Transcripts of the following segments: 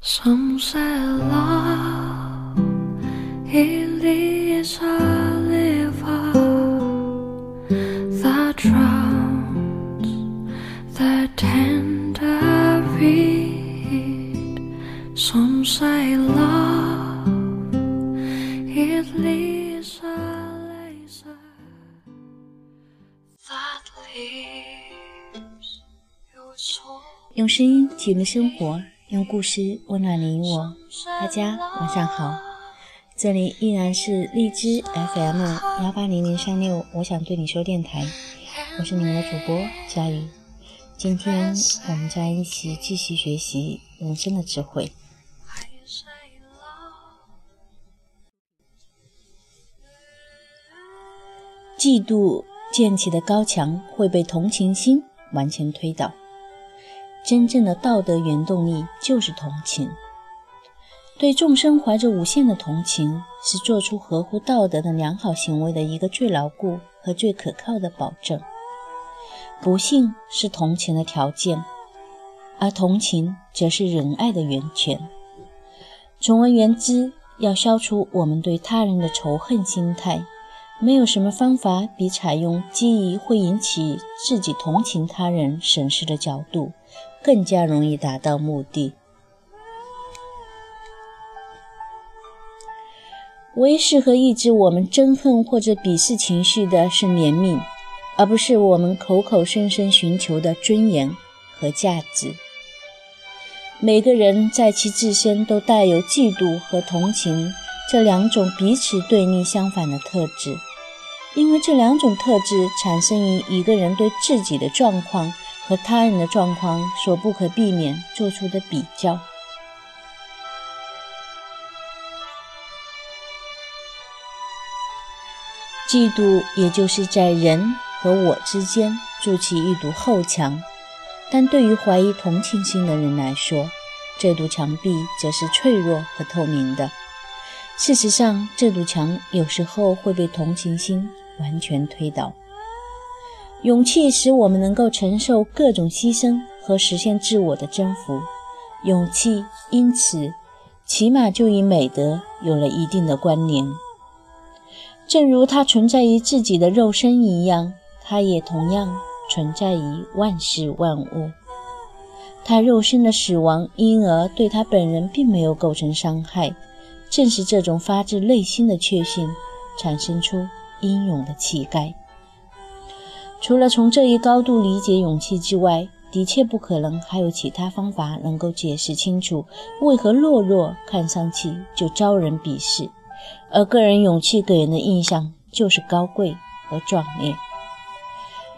Some say love it is a liver that drowns the tender reed. Some say love it leaves a laser that leaves your soul. 用声音记录生活，用故事温暖你我。大家晚上好，这里依然是荔枝 FM 幺八零零三六，我想对你说电台，我是你们的主播佳宇。今天我们在一起继续学习人生的智慧。嫉妒建起的高墙会被同情心完全推倒。真正的道德原动力就是同情，对众生怀着无限的同情，是做出合乎道德的良好行为的一个最牢固和最可靠的保证。不幸是同情的条件，而同情则是仁爱的源泉。总而言之，要消除我们对他人的仇恨心态，没有什么方法比采用基于会引起自己同情他人审视的角度。更加容易达到目的。唯适合抑制我们憎恨或者鄙视情绪的是怜悯，而不是我们口口声声寻求的尊严和价值。每个人在其自身都带有嫉妒和同情这两种彼此对立相反的特质，因为这两种特质产生于一个人对自己的状况。和他人的状况所不可避免做出的比较，嫉妒也就是在人和我之间筑起一堵厚墙，但对于怀疑同情心的人来说，这堵墙壁则是脆弱和透明的。事实上，这堵墙有时候会被同情心完全推倒。勇气使我们能够承受各种牺牲和实现自我的征服。勇气因此起码就与美德有了一定的关联。正如它存在于自己的肉身一样，它也同样存在于万事万物。他肉身的死亡，因而对他本人并没有构成伤害。正是这种发自内心的确信，产生出英勇的气概。除了从这一高度理解勇气之外，的确不可能还有其他方法能够解释清楚为何懦弱看上去就招人鄙视，而个人勇气给人的印象就是高贵和壮烈。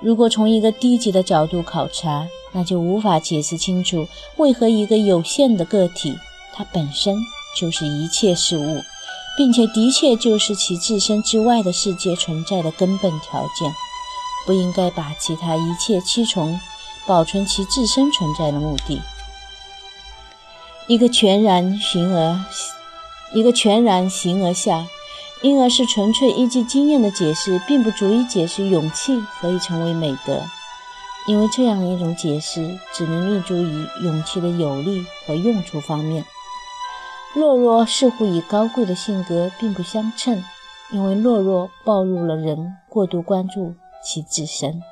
如果从一个低级的角度考察，那就无法解释清楚为何一个有限的个体，它本身就是一切事物，并且的确就是其自身之外的世界存在的根本条件。不应该把其他一切七从保存其自身存在的目的。一个全然形而一个全然形而下，因而是纯粹依据经验的解释，并不足以解释勇气何以成为美德，因为这样一种解释只能立足于勇气的有利和用处方面。懦弱似乎与高贵的性格并不相称，因为懦弱暴露了人过度关注。其自身。